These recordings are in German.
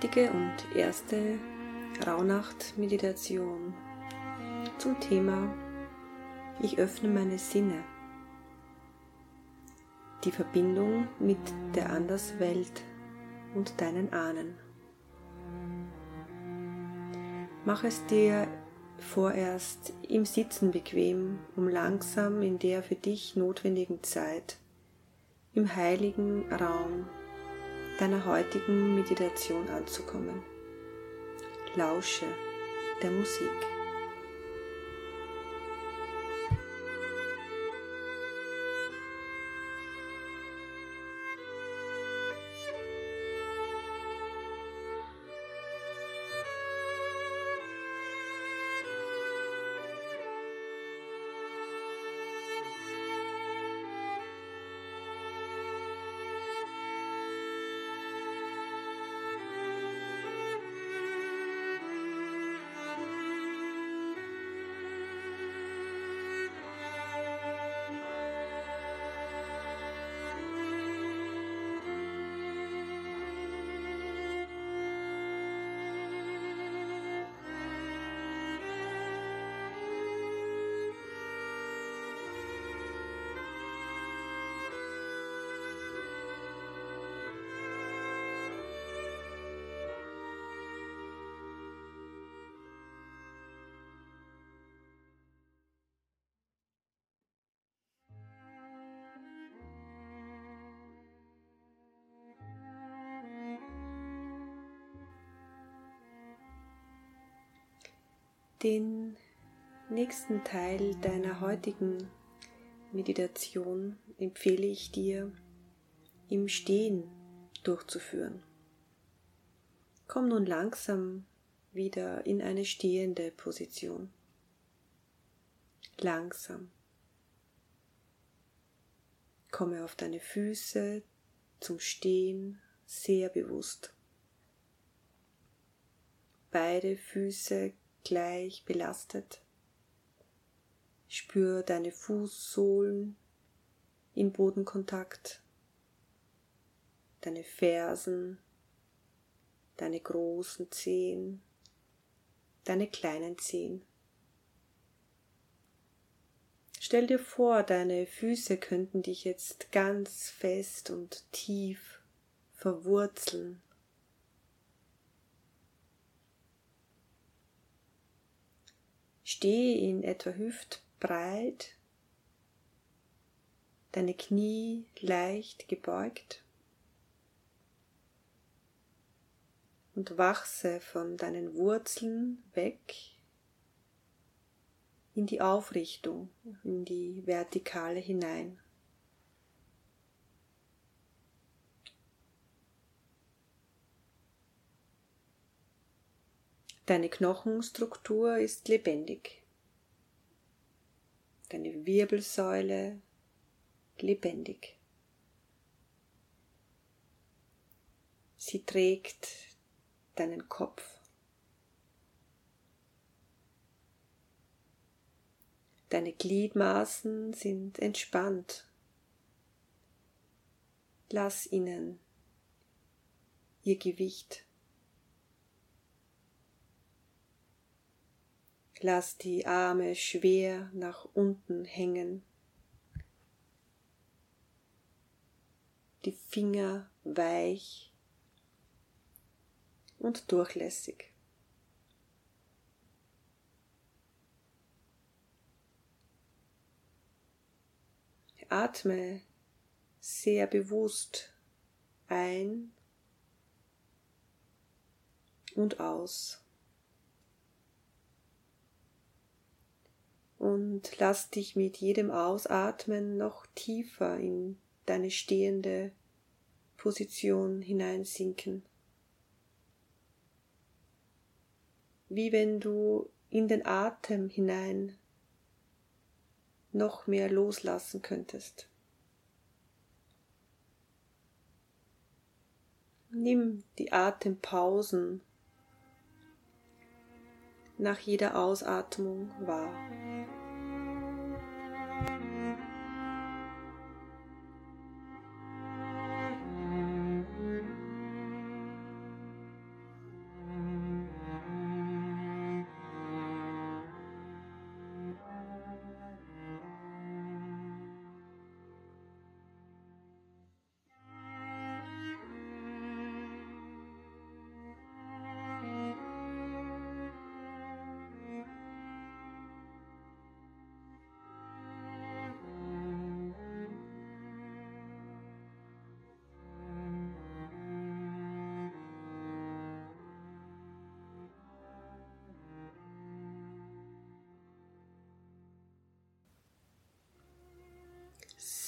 heutige und erste Rauhnacht-Meditation zum Thema Ich öffne meine Sinne. Die Verbindung mit der Anderswelt und deinen Ahnen. Mach es dir vorerst im Sitzen bequem, um langsam in der für dich notwendigen Zeit im heiligen Raum deiner heutigen Meditation anzukommen. Lausche der Musik. Den nächsten Teil deiner heutigen Meditation empfehle ich dir im Stehen durchzuführen. Komm nun langsam wieder in eine stehende Position. Langsam. Komme auf deine Füße zum Stehen sehr bewusst. Beide Füße gleich belastet. Spür deine Fußsohlen in Bodenkontakt, deine Fersen, deine großen Zehen, deine kleinen Zehen. Stell dir vor, deine Füße könnten dich jetzt ganz fest und tief verwurzeln Stehe in etwa hüftbreit, deine Knie leicht gebeugt und wachse von deinen Wurzeln weg in die Aufrichtung, in die Vertikale hinein. Deine Knochenstruktur ist lebendig. Deine Wirbelsäule lebendig. Sie trägt deinen Kopf. Deine Gliedmaßen sind entspannt. Lass ihnen ihr Gewicht Lass die Arme schwer nach unten hängen. Die Finger weich und durchlässig. Atme sehr bewusst ein und aus. Und lass dich mit jedem Ausatmen noch tiefer in deine stehende Position hineinsinken. Wie wenn du in den Atem hinein noch mehr loslassen könntest. Nimm die Atempausen nach jeder Ausatmung wahr.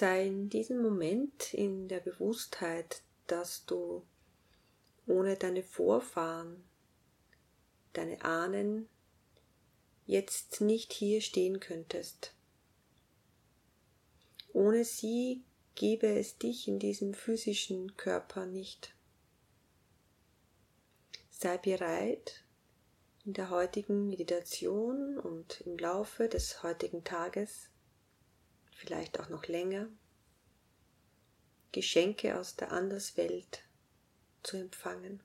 Sei in diesem Moment in der Bewusstheit, dass du ohne deine Vorfahren, deine Ahnen jetzt nicht hier stehen könntest. Ohne sie gäbe es dich in diesem physischen Körper nicht. Sei bereit, in der heutigen Meditation und im Laufe des heutigen Tages, vielleicht auch noch länger, Geschenke aus der Anderswelt zu empfangen.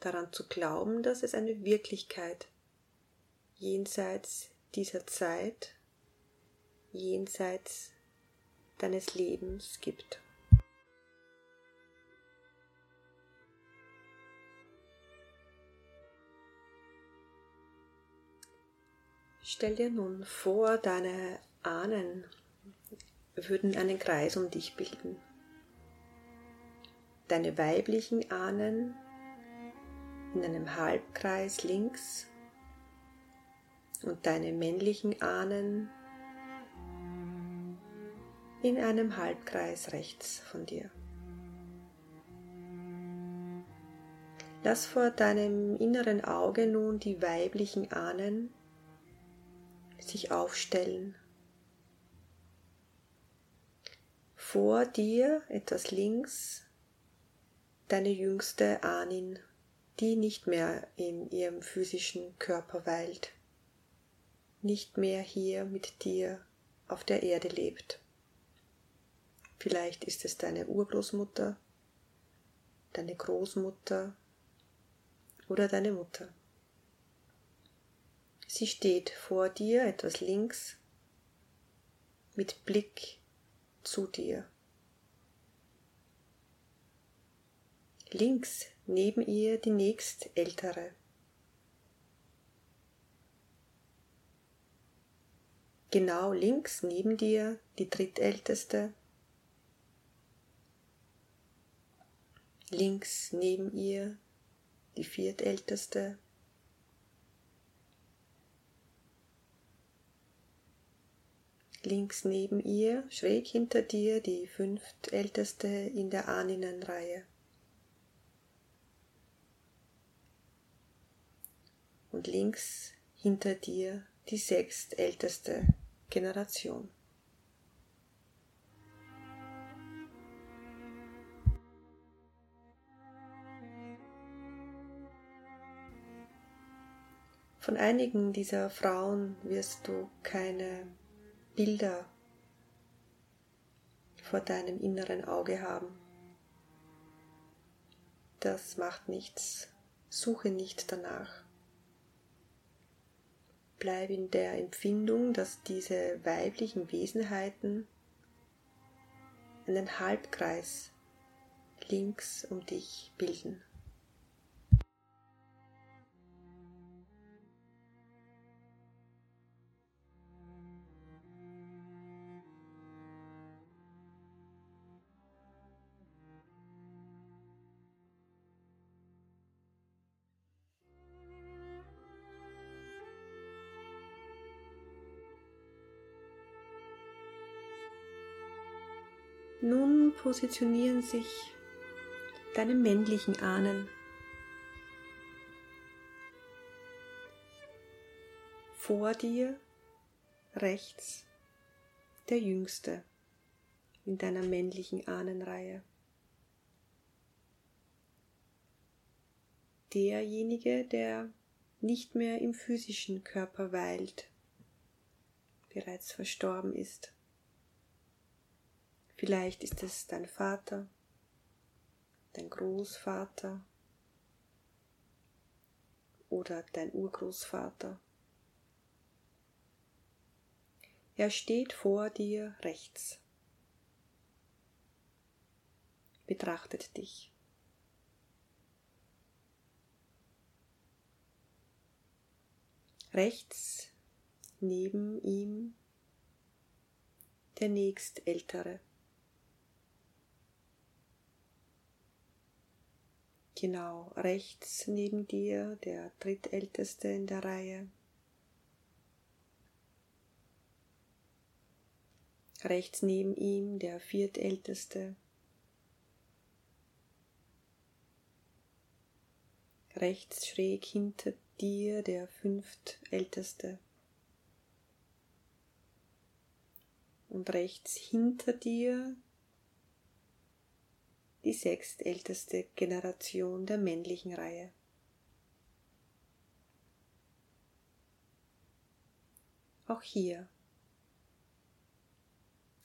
Daran zu glauben, dass es eine Wirklichkeit jenseits dieser Zeit, jenseits deines Lebens gibt. Stell dir nun vor, deine Ahnen würden einen Kreis um dich bilden. Deine weiblichen Ahnen in einem Halbkreis links und deine männlichen Ahnen in einem Halbkreis rechts von dir. Lass vor deinem inneren Auge nun die weiblichen Ahnen sich aufstellen. Vor dir, etwas links, deine jüngste Ahnin, die nicht mehr in ihrem physischen Körper weilt, nicht mehr hier mit dir auf der Erde lebt. Vielleicht ist es deine Urgroßmutter, deine Großmutter oder deine Mutter. Sie steht vor dir etwas links mit Blick zu dir. Links neben ihr die nächst ältere. Genau links neben dir die drittälteste. Links neben ihr die viertälteste. Links neben ihr, schräg hinter dir, die fünftälteste in der Ahninenreihe. Und links hinter dir die sechstälteste Generation. Von einigen dieser Frauen wirst du keine Bilder vor deinem inneren Auge haben. Das macht nichts. Suche nicht danach. Bleib in der Empfindung, dass diese weiblichen Wesenheiten einen Halbkreis links um dich bilden. Positionieren sich deine männlichen Ahnen. Vor dir rechts der Jüngste in deiner männlichen Ahnenreihe. Derjenige, der nicht mehr im physischen Körper weilt, bereits verstorben ist. Vielleicht ist es dein Vater, dein Großvater oder dein Urgroßvater. Er steht vor dir rechts, betrachtet dich. Rechts neben ihm der nächstältere. Genau, rechts neben dir, der drittälteste in der Reihe. Rechts neben ihm der viertälteste. Rechts schräg hinter dir der fünftälteste. Und rechts hinter dir die sechstälteste Generation der männlichen Reihe. Auch hier,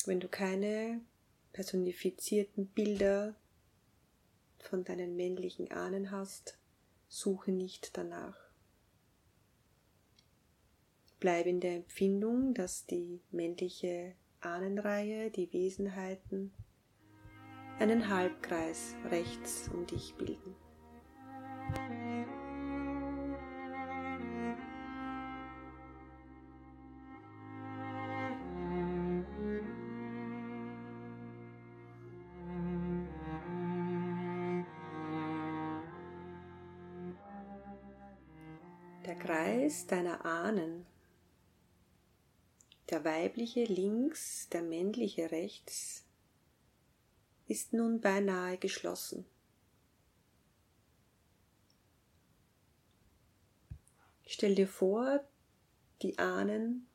wenn du keine personifizierten Bilder von deinen männlichen Ahnen hast, suche nicht danach. Bleib in der Empfindung, dass die männliche Ahnenreihe, die Wesenheiten, einen Halbkreis rechts um dich bilden. Der Kreis deiner Ahnen, der weibliche links, der männliche rechts, ist nun beinahe geschlossen. Stell dir vor, die Ahnen,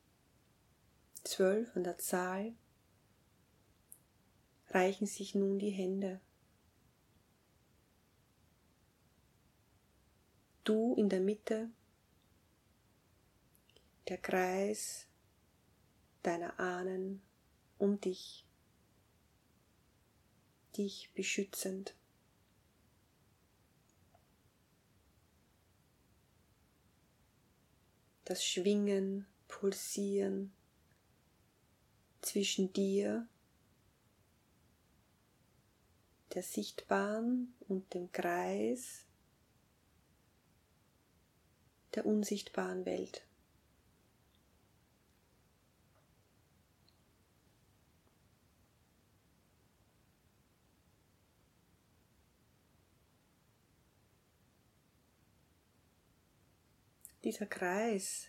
zwölf an der Zahl, reichen sich nun die Hände. Du in der Mitte, der Kreis deiner Ahnen um dich dich beschützend. Das Schwingen, Pulsieren zwischen dir, der sichtbaren und dem Kreis der unsichtbaren Welt. Dieser Kreis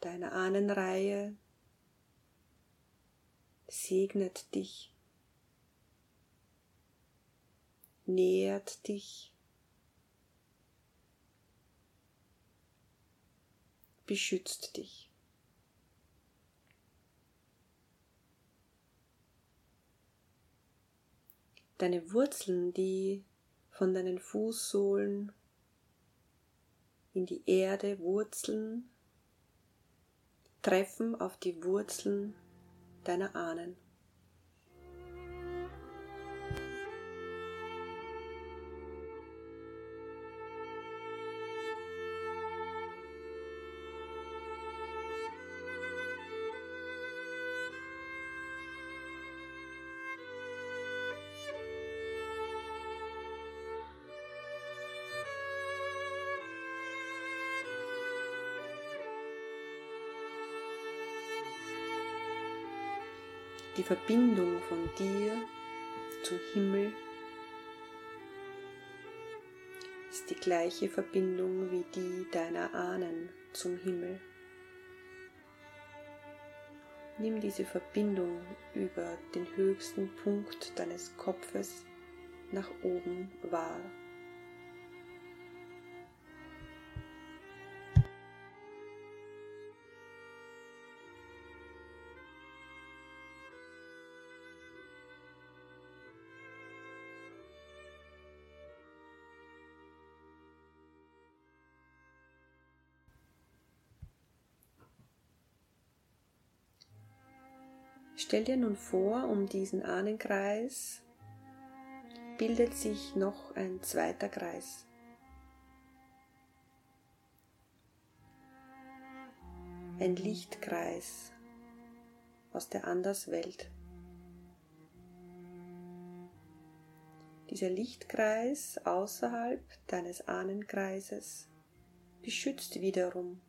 deiner Ahnenreihe segnet dich, nährt dich, beschützt dich. Deine Wurzeln, die von deinen Fußsohlen in die Erde Wurzeln, treffen auf die Wurzeln deiner Ahnen. Die Verbindung von dir zum Himmel ist die gleiche Verbindung wie die deiner Ahnen zum Himmel. Nimm diese Verbindung über den höchsten Punkt deines Kopfes nach oben wahr. Stell dir nun vor, um diesen Ahnenkreis bildet sich noch ein zweiter Kreis. Ein Lichtkreis aus der Anderswelt. Dieser Lichtkreis außerhalb deines Ahnenkreises beschützt wiederum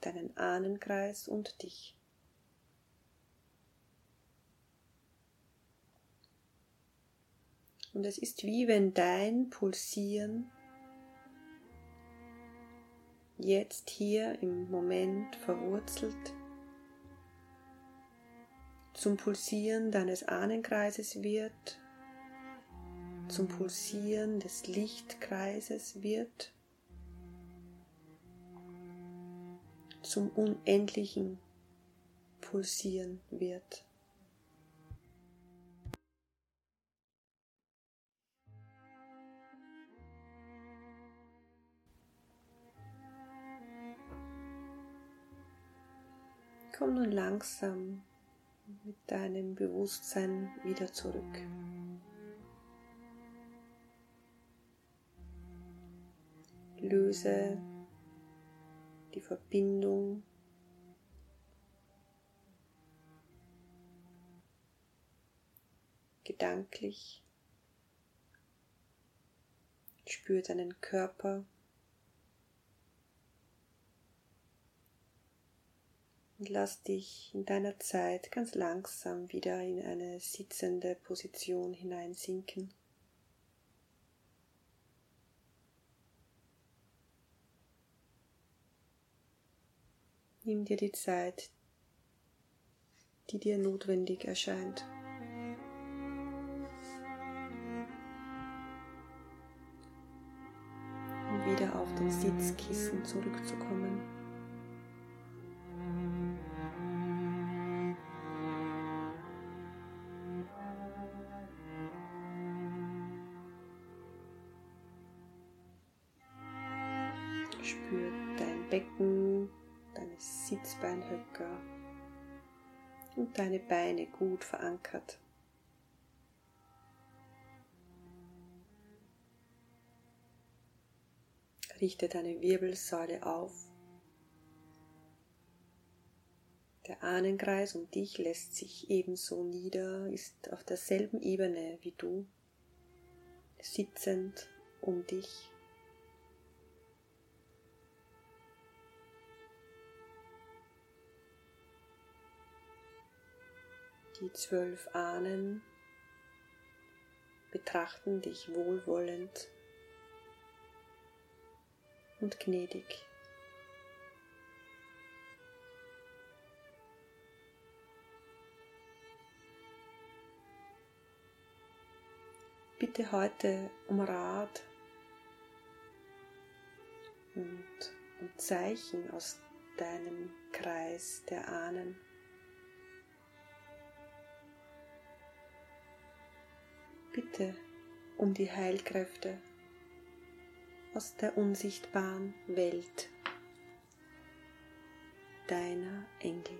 deinen Ahnenkreis und dich. Und es ist wie wenn dein Pulsieren jetzt hier im Moment verwurzelt zum Pulsieren deines Ahnenkreises wird, zum Pulsieren des Lichtkreises wird, zum unendlichen Pulsieren wird. Komm nun langsam mit deinem Bewusstsein wieder zurück. Löse die Verbindung gedanklich. Spür deinen Körper. Und lass dich in deiner Zeit ganz langsam wieder in eine sitzende Position hineinsinken. Nimm dir die Zeit, die dir notwendig erscheint. Um wieder auf den Sitzkissen zurückzukommen. Spür dein Becken, deine Sitzbeinhöcker und deine Beine gut verankert. Richte deine Wirbelsäule auf. Der Ahnenkreis um dich lässt sich ebenso nieder, ist auf derselben Ebene wie du, sitzend um dich. Die zwölf Ahnen betrachten dich wohlwollend und gnädig. Bitte heute um Rat und um Zeichen aus deinem Kreis der Ahnen. Bitte um die Heilkräfte aus der unsichtbaren Welt deiner Engel.